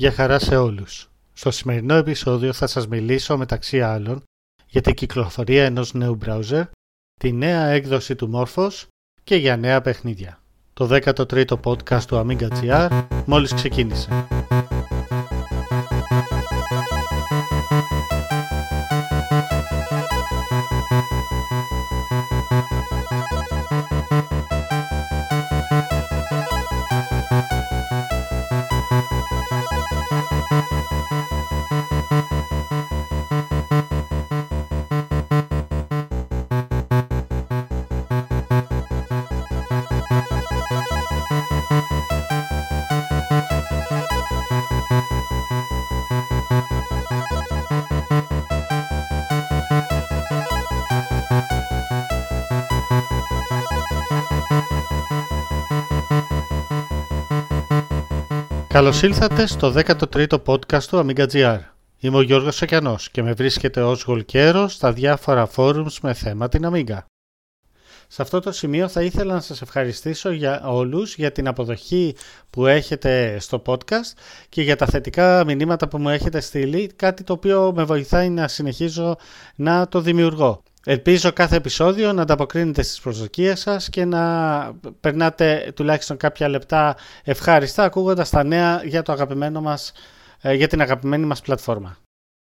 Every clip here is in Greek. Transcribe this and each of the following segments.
Γεια χαρά σε όλους. Στο σημερινό επεισόδιο θα σας μιλήσω μεταξύ άλλων για την κυκλοφορία ενός νέου browser, τη νέα έκδοση του Morphos και για νέα παιχνίδια. Το 13ο podcast του Amiga GR μόλις ξεκίνησε. Καλώς ήλθατε στο 13ο podcast του Amiga GR. Είμαι ο Γιώργος Σακιανός και με βρίσκεται ως γολκέρο στα διάφορα forums με θέμα την Amiga. Σε αυτό το σημείο θα ήθελα να σας ευχαριστήσω για όλους για την αποδοχή που έχετε στο podcast και για τα θετικά μηνύματα που μου έχετε στείλει, κάτι το οποίο με βοηθάει να συνεχίζω να το δημιουργώ. Ελπίζω κάθε επεισόδιο να ανταποκρίνετε στις προσδοκίες σας και να περνάτε τουλάχιστον κάποια λεπτά ευχάριστα ακούγοντας τα νέα για, το αγαπημένο μας, ε, για την αγαπημένη μας πλατφόρμα.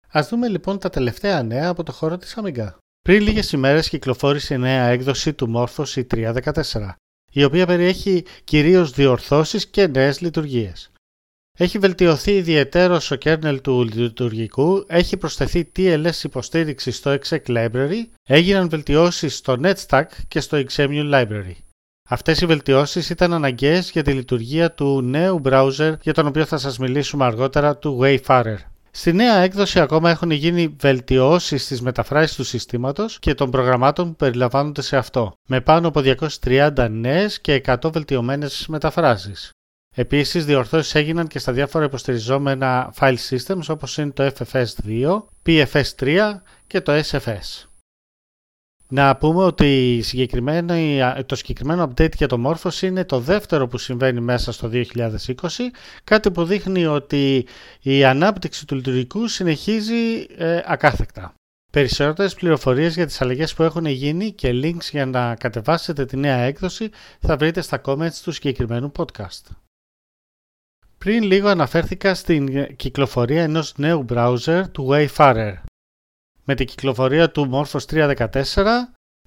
Ας δούμε λοιπόν τα τελευταία νέα από το χώρο της Amiga. Πριν λίγες ημέρες κυκλοφόρησε η νέα έκδοση του Morphos E314, η οποία περιέχει κυρίως διορθώσεις και νέες λειτουργίες. Έχει βελτιωθεί ιδιαίτερο ο kernel του λειτουργικού, έχει προσθεθεί TLS υποστήριξη στο exec library, έγιναν βελτιώσεις στο netstack και στο xemul library. Αυτές οι βελτιώσεις ήταν αναγκαίες για τη λειτουργία του νέου browser για τον οποίο θα σας μιλήσουμε αργότερα του Wayfarer. Στη νέα έκδοση ακόμα έχουν γίνει βελτιώσεις στις μεταφράσεις του συστήματος και των προγραμμάτων που περιλαμβάνονται σε αυτό, με πάνω από 230 νέες και 100 βελτιωμένες μεταφράσεις. Επίσης, διορθώσεις έγιναν και στα διάφορα υποστηριζόμενα file systems όπως είναι το FFS2, PFS3 και το SFS. Να πούμε ότι το συγκεκριμένο update για το Morphos είναι το δεύτερο που συμβαίνει μέσα στο 2020, κάτι που δείχνει ότι η ανάπτυξη του λειτουργικού συνεχίζει ε, ακάθεκτα. Περισσότερες πληροφορίες για τις αλλαγές που έχουν γίνει και links για να κατεβάσετε τη νέα έκδοση θα βρείτε στα comments του συγκεκριμένου podcast. Πριν λίγο αναφέρθηκα στην κυκλοφορία ενός νέου browser του Wayfarer. Με την κυκλοφορία του Morphos 3.14,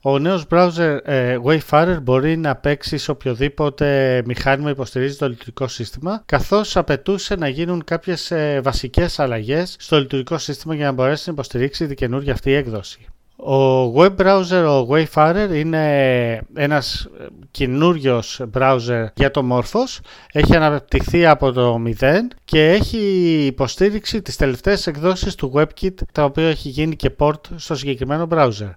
ο νέος browser ε, Wayfarer μπορεί να παίξει σε οποιοδήποτε μηχάνημα υποστηρίζει το λειτουργικό σύστημα, καθώς απαιτούσε να γίνουν κάποιες ε, βασικές αλλαγές στο λειτουργικό σύστημα για να μπορέσει να υποστηρίξει την καινούργια αυτή έκδοση. Ο web browser, ο Wayfarer, είναι ένας καινούριος browser για το Morphos. Έχει αναπτυχθεί από το 0 και έχει υποστήριξη τις τελευταίες εκδόσεις του WebKit, τα οποία έχει γίνει και port στο συγκεκριμένο browser.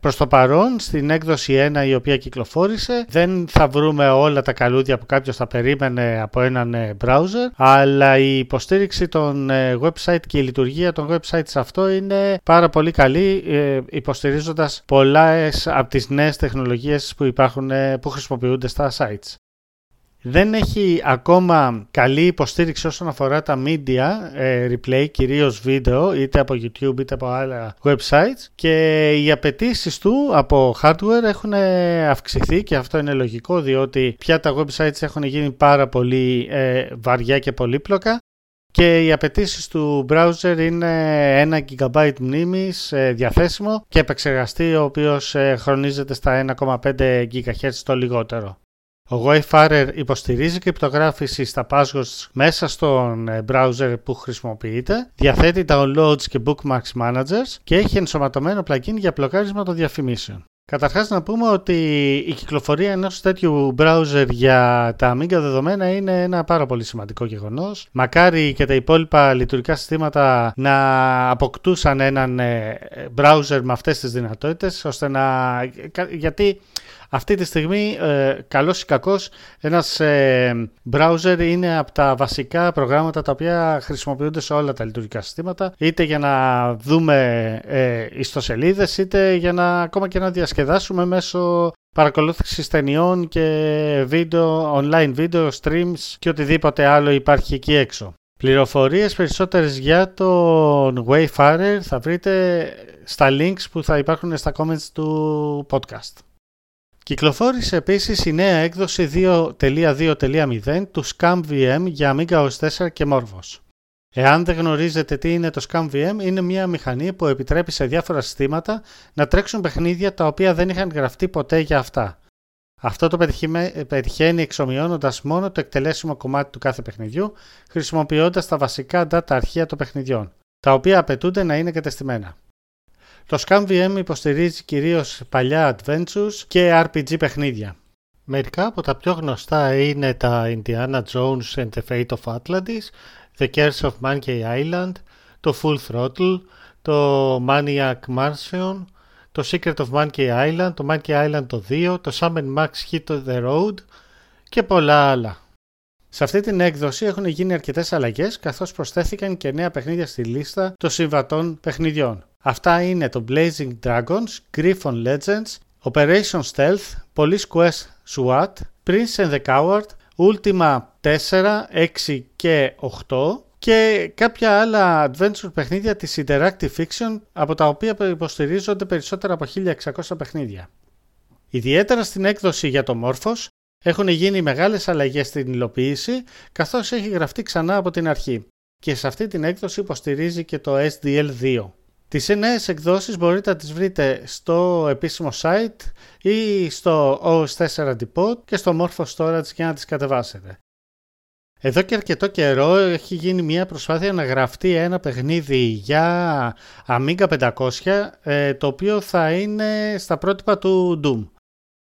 Προς το παρόν, στην έκδοση 1 η οποία κυκλοφόρησε, δεν θα βρούμε όλα τα καλούδια που κάποιος θα περίμενε από έναν ε, browser, αλλά η υποστήριξη των ε, website και η λειτουργία των websites αυτό είναι πάρα πολύ καλή, ε, υποστηρίζοντας πολλά από τις νέες τεχνολογίες που, υπάρχουν, που χρησιμοποιούνται στα sites δεν έχει ακόμα καλή υποστήριξη όσον αφορά τα media ε, replay, κυρίως βίντεο, είτε από YouTube είτε από άλλα websites και οι απαιτήσεις του από hardware έχουν αυξηθεί και αυτό είναι λογικό διότι πια τα websites έχουν γίνει πάρα πολύ ε, βαριά και πολύπλοκα και οι απαιτήσεις του browser είναι 1 GB μνήμης ε, διαθέσιμο και επεξεργαστή ο οποίος ε, χρονίζεται στα 1,5 GHz το λιγότερο. Ο Wayfarer υποστηρίζει κρυπτογράφηση στα passwords μέσα στον ε, browser που χρησιμοποιείτε, διαθέτει downloads και bookmarks managers και έχει ενσωματωμένο plugin για πλοκάρισμα των διαφημίσεων. Καταρχάς να πούμε ότι η κυκλοφορία ενός τέτοιου browser για τα Amiga δεδομένα είναι ένα πάρα πολύ σημαντικό γεγονός. Μακάρι και τα υπόλοιπα λειτουργικά συστήματα να αποκτούσαν έναν ε, browser με αυτές τις δυνατότητες ώστε να... γιατί αυτή τη στιγμή, ε, καλός ή κακός, ένας ε, browser είναι από τα βασικά προγράμματα τα οποία χρησιμοποιούνται σε όλα τα λειτουργικά συστήματα, είτε για να δούμε ε, ιστοσελίδες, είτε για να ακόμα και να διασκεδάσουμε μέσω παρακολούθησης ταινιών και βίντεο, online video, streams και οτιδήποτε άλλο υπάρχει εκεί έξω. Πληροφορίες περισσότερες για τον Wayfarer θα βρείτε στα links που θα υπάρχουν στα comments του podcast. Κυκλοφόρησε επίσης η νέα έκδοση 2.2.0 του ScamVM για Amiga OS 4 και Morphos. Εάν δεν γνωρίζετε τι είναι το ScamVM, είναι μια μηχανή που επιτρέπει σε διάφορα συστήματα να τρέξουν παιχνίδια τα οποία δεν είχαν γραφτεί ποτέ για αυτά. Αυτό το πετυχαίνει εξομοιώνοντας μόνο το εκτελέσιμο κομμάτι του κάθε παιχνιδιού, χρησιμοποιώντας τα βασικά data αρχεία των παιχνιδιών, τα οποία απαιτούνται να είναι κατεστημένα. Το ScamVM υποστηρίζει κυρίως παλιά adventures και RPG παιχνίδια. Μερικά από τα πιο γνωστά είναι τα Indiana Jones and the Fate of Atlantis, The Curse of Monkey Island, το Full Throttle, το Maniac Mansion, το Secret of Monkey Island, το Monkey Island το 2, το Summon Max Hit the Road και πολλά άλλα. Σε αυτή την έκδοση έχουν γίνει αρκετές αλλαγές καθώς προσθέθηκαν και νέα παιχνίδια στη λίστα των συμβατών παιχνιδιών. Αυτά είναι το Blazing Dragons, Griffon Legends, Operation Stealth, Police Quest SWAT, Prince and the Coward, Ultima 4, 6 και 8 και κάποια άλλα adventure παιχνίδια της Interactive Fiction από τα οποία υποστηρίζονται περισσότερα από 1600 παιχνίδια. Ιδιαίτερα στην έκδοση για το Morphos έχουν γίνει μεγάλες αλλαγές στην υλοποίηση καθώς έχει γραφτεί ξανά από την αρχή και σε αυτή την έκδοση υποστηρίζει και το SDL2. Τις νέες εκδόσεις μπορείτε να τις βρείτε στο επίσημο site ή στο OS4 Depot και στο Morpho Storage για να τις κατεβάσετε. Εδώ και αρκετό καιρό έχει γίνει μια προσπάθεια να γραφτεί ένα παιχνίδι για Amiga 500 ε, το οποίο θα είναι στα πρότυπα του Doom.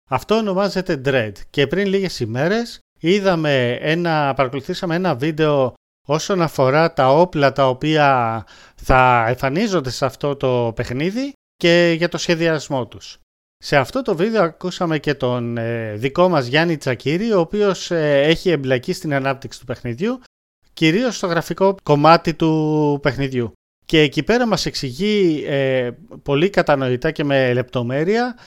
Αυτό ονομάζεται Dread και πριν λίγες ημέρες είδαμε ένα, παρακολουθήσαμε ένα βίντεο όσον αφορά τα όπλα τα οποία θα εμφανίζονται σε αυτό το παιχνίδι και για το σχεδιασμό τους. Σε αυτό το βίντεο ακούσαμε και τον ε, δικό μας Γιάννη Τσακύρη, ο οποίος ε, έχει εμπλακεί στην ανάπτυξη του παιχνιδιού, κυρίως στο γραφικό κομμάτι του παιχνιδιού. Και εκεί πέρα μας εξηγεί ε, πολύ κατανοητά και με λεπτομέρεια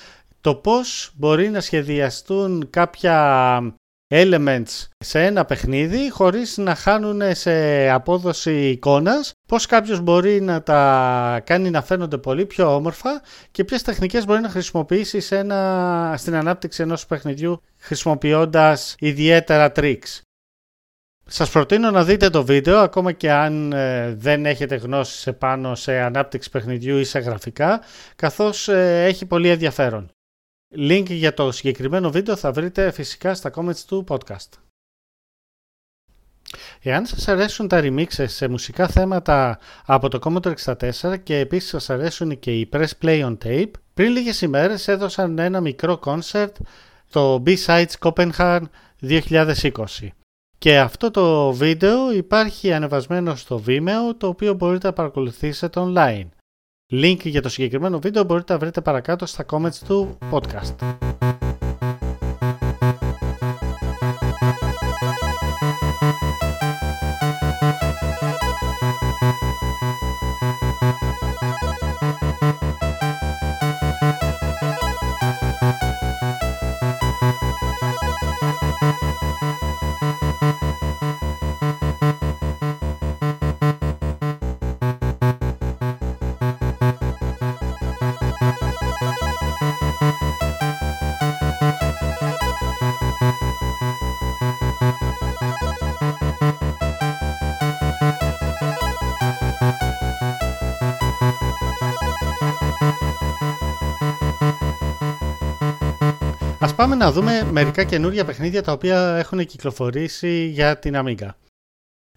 το πώς μπορεί να σχεδιαστούν κάποια elements σε ένα παιχνίδι χωρίς να χάνουν σε απόδοση εικόνας πώς κάποιος μπορεί να τα κάνει να φαίνονται πολύ πιο όμορφα και ποιες τεχνικές μπορεί να χρησιμοποιήσεις σε ένα, στην ανάπτυξη ενός παιχνιδιού χρησιμοποιώντας ιδιαίτερα tricks. Σας προτείνω να δείτε το βίντεο ακόμα και αν ε, δεν έχετε γνώση σε πάνω σε ανάπτυξη παιχνιδιού ή σε γραφικά καθώς ε, έχει πολύ ενδιαφέρον. Link για το συγκεκριμένο βίντεο θα βρείτε φυσικά στα comments του podcast. Εάν σας αρέσουν τα remixes σε μουσικά θέματα από το Commodore 64 και επίσης σας αρέσουν και οι Press Play on Tape, πριν λίγες ημέρες έδωσαν ένα μικρό concert το B-Sides Copenhagen 2020. Και αυτό το βίντεο υπάρχει ανεβασμένο στο Vimeo το οποίο μπορείτε να παρακολουθήσετε online. Link για το συγκεκριμένο βίντεο μπορείτε να βρείτε παρακάτω στα comments του podcast. Ας πάμε να δούμε μερικά καινούργια παιχνίδια τα οποία έχουν κυκλοφορήσει για την Amiga.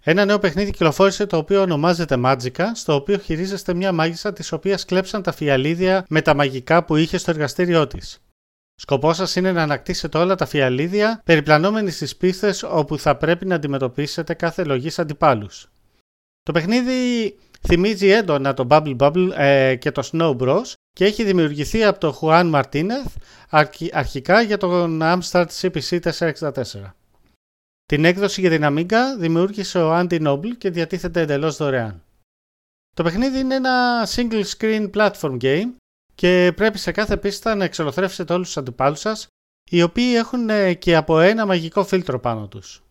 Ένα νέο παιχνίδι κυκλοφόρησε το οποίο ονομάζεται Magica, στο οποίο χειρίζεστε μια μάγισσα της οποίας κλέψαν τα φιαλίδια με τα μαγικά που είχε στο εργαστήριό της. Σκοπός σας είναι να ανακτήσετε όλα τα φιαλίδια περιπλανόμενοι στις πίστες όπου θα πρέπει να αντιμετωπίσετε κάθε λογής αντιπάλους. Το παιχνίδι θυμίζει έντονα το Bubble Bubble ε, και το Snow Bros και έχει δημιουργηθεί από τον Juan Martinez αρχικά για τον Amstrad CPC 464. Την έκδοση για την Amiga δημιούργησε ο Andy Noble και διατίθεται εντελώς δωρεάν. Το παιχνίδι είναι ένα single screen platform game και πρέπει σε κάθε πίστα να εξολοθρεύσετε όλους τους αντιπάλους σας οι οποίοι έχουν ε, και από ένα μαγικό φίλτρο πάνω τους.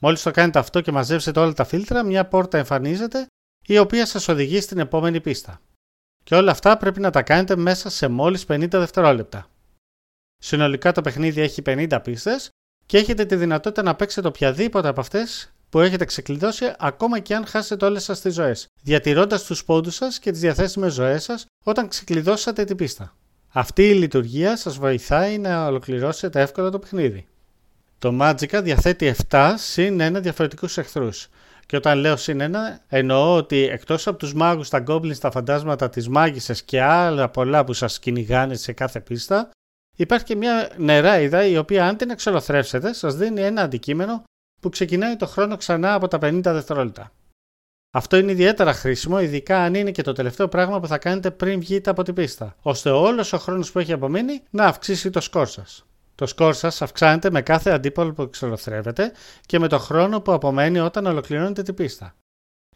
Μόλις το κάνετε αυτό και μαζέψετε όλα τα φίλτρα, μια πόρτα εμφανίζεται η οποία σας οδηγεί στην επόμενη πίστα. Και όλα αυτά πρέπει να τα κάνετε μέσα σε μόλις 50 δευτερόλεπτα. Συνολικά το παιχνίδι έχει 50 πίστες και έχετε τη δυνατότητα να παίξετε οποιαδήποτε από αυτές που έχετε ξεκλειδώσει ακόμα και αν χάσετε όλες σας τις ζωές, διατηρώντας τους πόντους σας και τις διαθέσιμες ζωές σας όταν ξεκλειδώσατε την πίστα. Αυτή η λειτουργία σας βοηθάει να ολοκληρώσετε εύκολα το παιχνίδι. Το Magica διαθέτει 7 συν 1 διαφορετικούς εχθρούς. Και όταν λέω συν 1, εννοώ ότι εκτός από τους μάγους, τα goblins, τα φαντάσματα, τις μάγισσες και άλλα πολλά που σας κυνηγάνε σε κάθε πίστα, υπάρχει και μια νεράιδα η οποία αν την εξολοθρεύσετε σας δίνει ένα αντικείμενο που ξεκινάει το χρόνο ξανά από τα 50 δευτερόλεπτα. Αυτό είναι ιδιαίτερα χρήσιμο, ειδικά αν είναι και το τελευταίο πράγμα που θα κάνετε πριν βγείτε από την πίστα, ώστε όλος ο χρόνος που έχει απομείνει να αυξήσει το σκορ σας. Το σκορ σας αυξάνεται με κάθε αντίπαλο που εξολοθρεύετε και με το χρόνο που απομένει όταν ολοκληρώνετε την πίστα.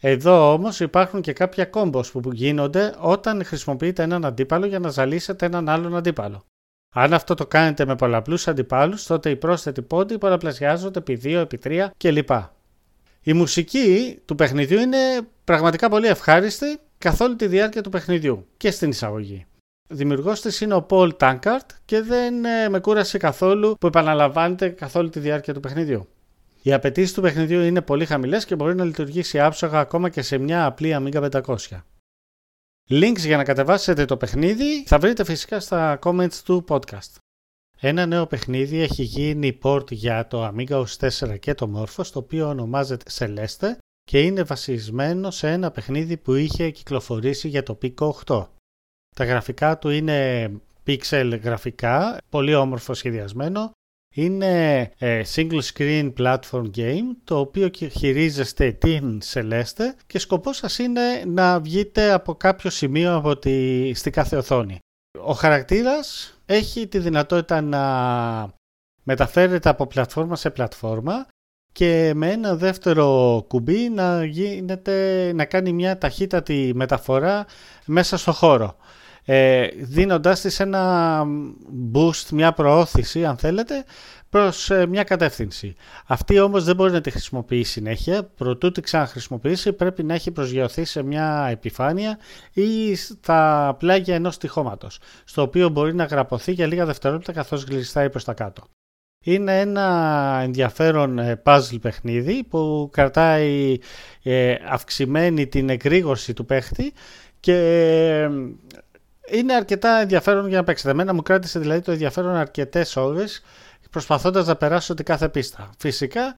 Εδώ όμως υπάρχουν και κάποια κόμπος που γίνονται όταν χρησιμοποιείτε έναν αντίπαλο για να ζαλίσετε έναν άλλον αντίπαλο. Αν αυτό το κάνετε με πολλαπλούς αντιπάλους, τότε οι πρόσθετοι πόντοι πολλαπλασιάζονται επί 2, επί 3 κλπ. Η μουσική του παιχνιδιού είναι πραγματικά πολύ ευχάριστη καθ' όλη τη διάρκεια του παιχνιδιού και στην εισαγωγή. Δημιουργός της είναι ο Paul Tankard και δεν ε, με κούρασε καθόλου που επαναλαμβάνεται καθ' όλη τη διάρκεια του παιχνιδιού. Οι απαιτήσεις του παιχνιδιού είναι πολύ χαμηλές και μπορεί να λειτουργήσει άψογα ακόμα και σε μια απλή Amiga 500. Links για να κατεβάσετε το παιχνίδι θα βρείτε φυσικά στα comments του podcast. Ένα νέο παιχνίδι έχει γίνει port για το Amiga OS 4 και το Morphos, το οποίο ονομάζεται Celeste και είναι βασισμένο σε ένα παιχνίδι που είχε κυκλοφορήσει για το Pico 8. Τα γραφικά του είναι pixel γραφικά, πολύ όμορφο σχεδιασμένο. Είναι ε, single screen platform game, το οποίο χειρίζεστε την Celeste και σκοπός σας είναι να βγείτε από κάποιο σημείο από τη, στη κάθε οθόνη. Ο χαρακτήρας έχει τη δυνατότητα να μεταφέρεται από πλατφόρμα σε πλατφόρμα και με ένα δεύτερο κουμπί να, γίνεται, να κάνει μια ταχύτατη μεταφορά μέσα στο χώρο. Ε, δίνοντάς της ένα boost, μια προώθηση αν θέλετε, προς ε, μια κατεύθυνση. Αυτή όμως δεν μπορεί να τη χρησιμοποιήσει συνέχεια. Προτού τη ξαναχρησιμοποιήσει πρέπει να έχει προσγειωθεί σε μια επιφάνεια ή στα πλάγια ενός τυχώματος, στο οποίο μπορεί να γραπωθεί για λίγα δευτερόλεπτα καθώς γλιστάει προς τα κάτω. Είναι ένα ενδιαφέρον ε, puzzle παιχνίδι που κρατάει ε, αυξημένη την εκρήγορση του παίχτη και είναι αρκετά ενδιαφέρον για να παίξετε. Εμένα μου κράτησε δηλαδή το ενδιαφέρον αρκετές ώρες προσπαθώντας να περάσω την κάθε πίστα. Φυσικά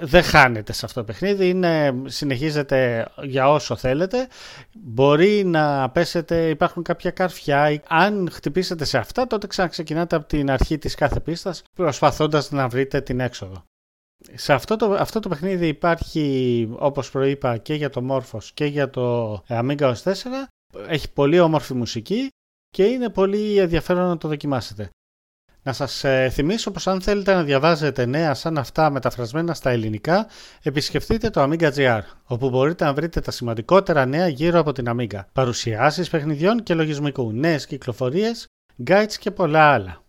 δεν χάνεται σε αυτό το παιχνίδι, είναι, συνεχίζεται για όσο θέλετε. Μπορεί να πέσετε, υπάρχουν κάποια καρφιά. Αν χτυπήσετε σε αυτά, τότε ξαναξεκινάτε από την αρχή της κάθε πίστας, προσπαθώντας να βρείτε την έξοδο. Σε αυτό το, αυτό το παιχνίδι υπάρχει, όπως προείπα, και για το Morphos και για το Amiga OS 4. Έχει πολύ όμορφη μουσική και είναι πολύ ενδιαφέρον να το δοκιμάσετε. Να σας ε, θυμίσω πως αν θέλετε να διαβάζετε νέα σαν αυτά μεταφρασμένα στα ελληνικά, επισκεφτείτε το Amiga.gr, όπου μπορείτε να βρείτε τα σημαντικότερα νέα γύρω από την Amiga, παρουσιάσεις παιχνιδιών και λογισμικού, νέες κυκλοφορίες, guides και πολλά άλλα.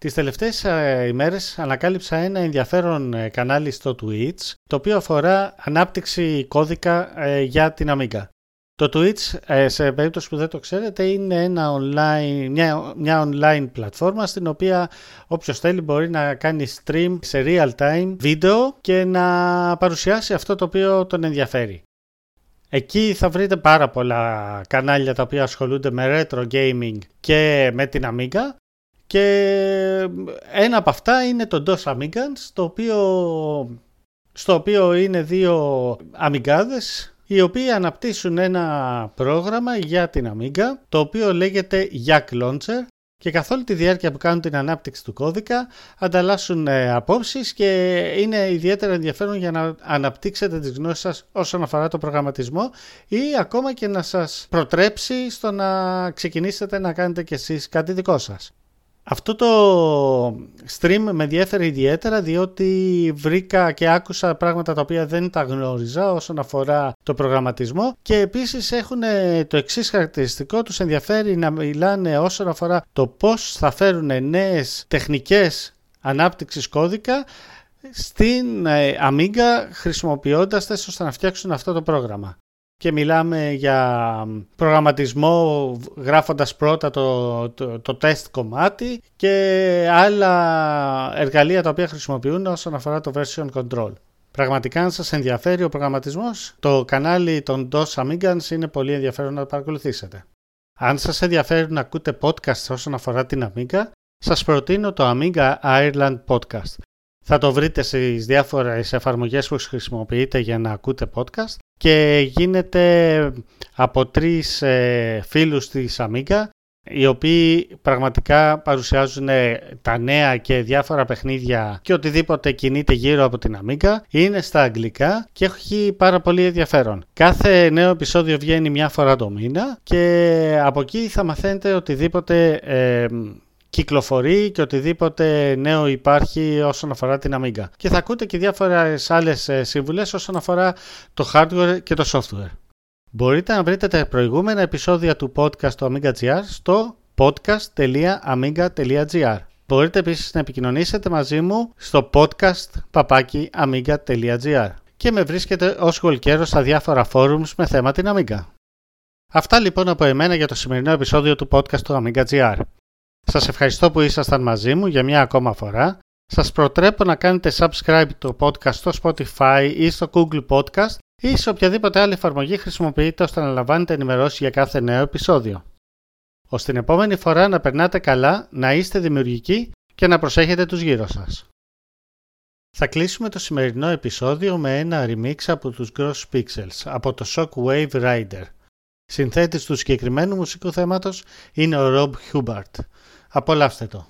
Τις τελευταίες ε, ημέρες ανακάλυψα ένα ενδιαφέρον ε, κανάλι στο Twitch, το οποίο αφορά ανάπτυξη κώδικα για την Amiga. Το Twitch, ε, σε περίπτωση που δεν το ξέρετε, είναι ένα online, μια, μια online πλατφόρμα στην οποία όποιος θέλει μπορεί να κάνει stream σε real time βίντεο και να παρουσιάσει αυτό το οποίο τον ενδιαφέρει. Εκεί θα βρείτε πάρα πολλά κανάλια τα οποία ασχολούνται με retro gaming και με την Amiga και ένα από αυτά είναι το DOS Amigans, το οποίο, στο οποίο είναι δύο αμιγκάδες οι οποίοι αναπτύσσουν ένα πρόγραμμα για την Amiga, το οποίο λέγεται Yak Launcher και καθ' όλη τη διάρκεια που κάνουν την ανάπτυξη του κώδικα ανταλλάσσουν ε, απόψεις και είναι ιδιαίτερα ενδιαφέρον για να αναπτύξετε τις γνώσεις σας όσον αφορά το προγραμματισμό ή ακόμα και να σας προτρέψει στο να ξεκινήσετε να κάνετε κι εσείς κάτι δικό σας. Αυτό το stream με ενδιαφέρει ιδιαίτερα διότι βρήκα και άκουσα πράγματα τα οποία δεν τα γνώριζα όσον αφορά το προγραμματισμό και επίσης έχουν το εξής χαρακτηριστικό, τους ενδιαφέρει να μιλάνε όσον αφορά το πώς θα φέρουν νέες τεχνικές ανάπτυξης κώδικα στην ε, Amiga χρησιμοποιώντας τες ώστε να φτιάξουν αυτό το πρόγραμμα. Και μιλάμε για προγραμματισμό γράφοντας πρώτα το, το, το test κομμάτι και άλλα εργαλεία τα οποία χρησιμοποιούν όσον αφορά το version control. Πραγματικά αν σας ενδιαφέρει ο προγραμματισμός, το κανάλι των DOS Amigans είναι πολύ ενδιαφέρον να το παρακολουθήσετε. Αν σας ενδιαφέρει να ακούτε podcast όσον αφορά την Amiga, σας προτείνω το Amiga Ireland Podcast. Θα το βρείτε στις διάφορες εφαρμογές που χρησιμοποιείτε για να ακούτε podcast και γίνεται από τρεις ε, φίλους της Amiga οι οποίοι πραγματικά παρουσιάζουν τα νέα και διάφορα παιχνίδια και οτιδήποτε κινείται γύρω από την Amiga. Είναι στα αγγλικά και έχει πάρα πολύ ενδιαφέρον. Κάθε νέο επεισόδιο βγαίνει μια φορά το μήνα και από εκεί θα μαθαίνετε οτιδήποτε ε, κυκλοφορεί και οτιδήποτε νέο υπάρχει όσον αφορά την Amiga. Και θα ακούτε και διάφορες άλλες ε, σύμβουλες όσον αφορά το hardware και το software. Μπορείτε να βρείτε τα προηγούμενα επεισόδια του podcast του Amiga.gr στο podcast.amiga.gr Μπορείτε επίσης να επικοινωνήσετε μαζί μου στο podcast papaki.amiga.gr και με βρίσκετε ως γολκέρος στα διάφορα forums με θέμα την Amiga. Αυτά λοιπόν από εμένα για το σημερινό επεισόδιο του podcast του Amiga.gr. Σας ευχαριστώ που ήσασταν μαζί μου για μια ακόμα φορά. Σας προτρέπω να κάνετε subscribe το podcast στο Spotify ή στο Google Podcast ή σε οποιαδήποτε άλλη εφαρμογή χρησιμοποιείτε ώστε να λαμβάνετε ενημερώσεις για κάθε νέο επεισόδιο. Ώστε την επόμενη φορά να περνάτε καλά, να είστε δημιουργικοί και να προσέχετε τους γύρω σας. Θα κλείσουμε το σημερινό επεισόδιο με ένα remix από τους Gross Pixels από το Shockwave Rider. Συνθέτης του συγκεκριμένου μουσικού θέματος είναι ο Rob Hubert. Απολαύστε το.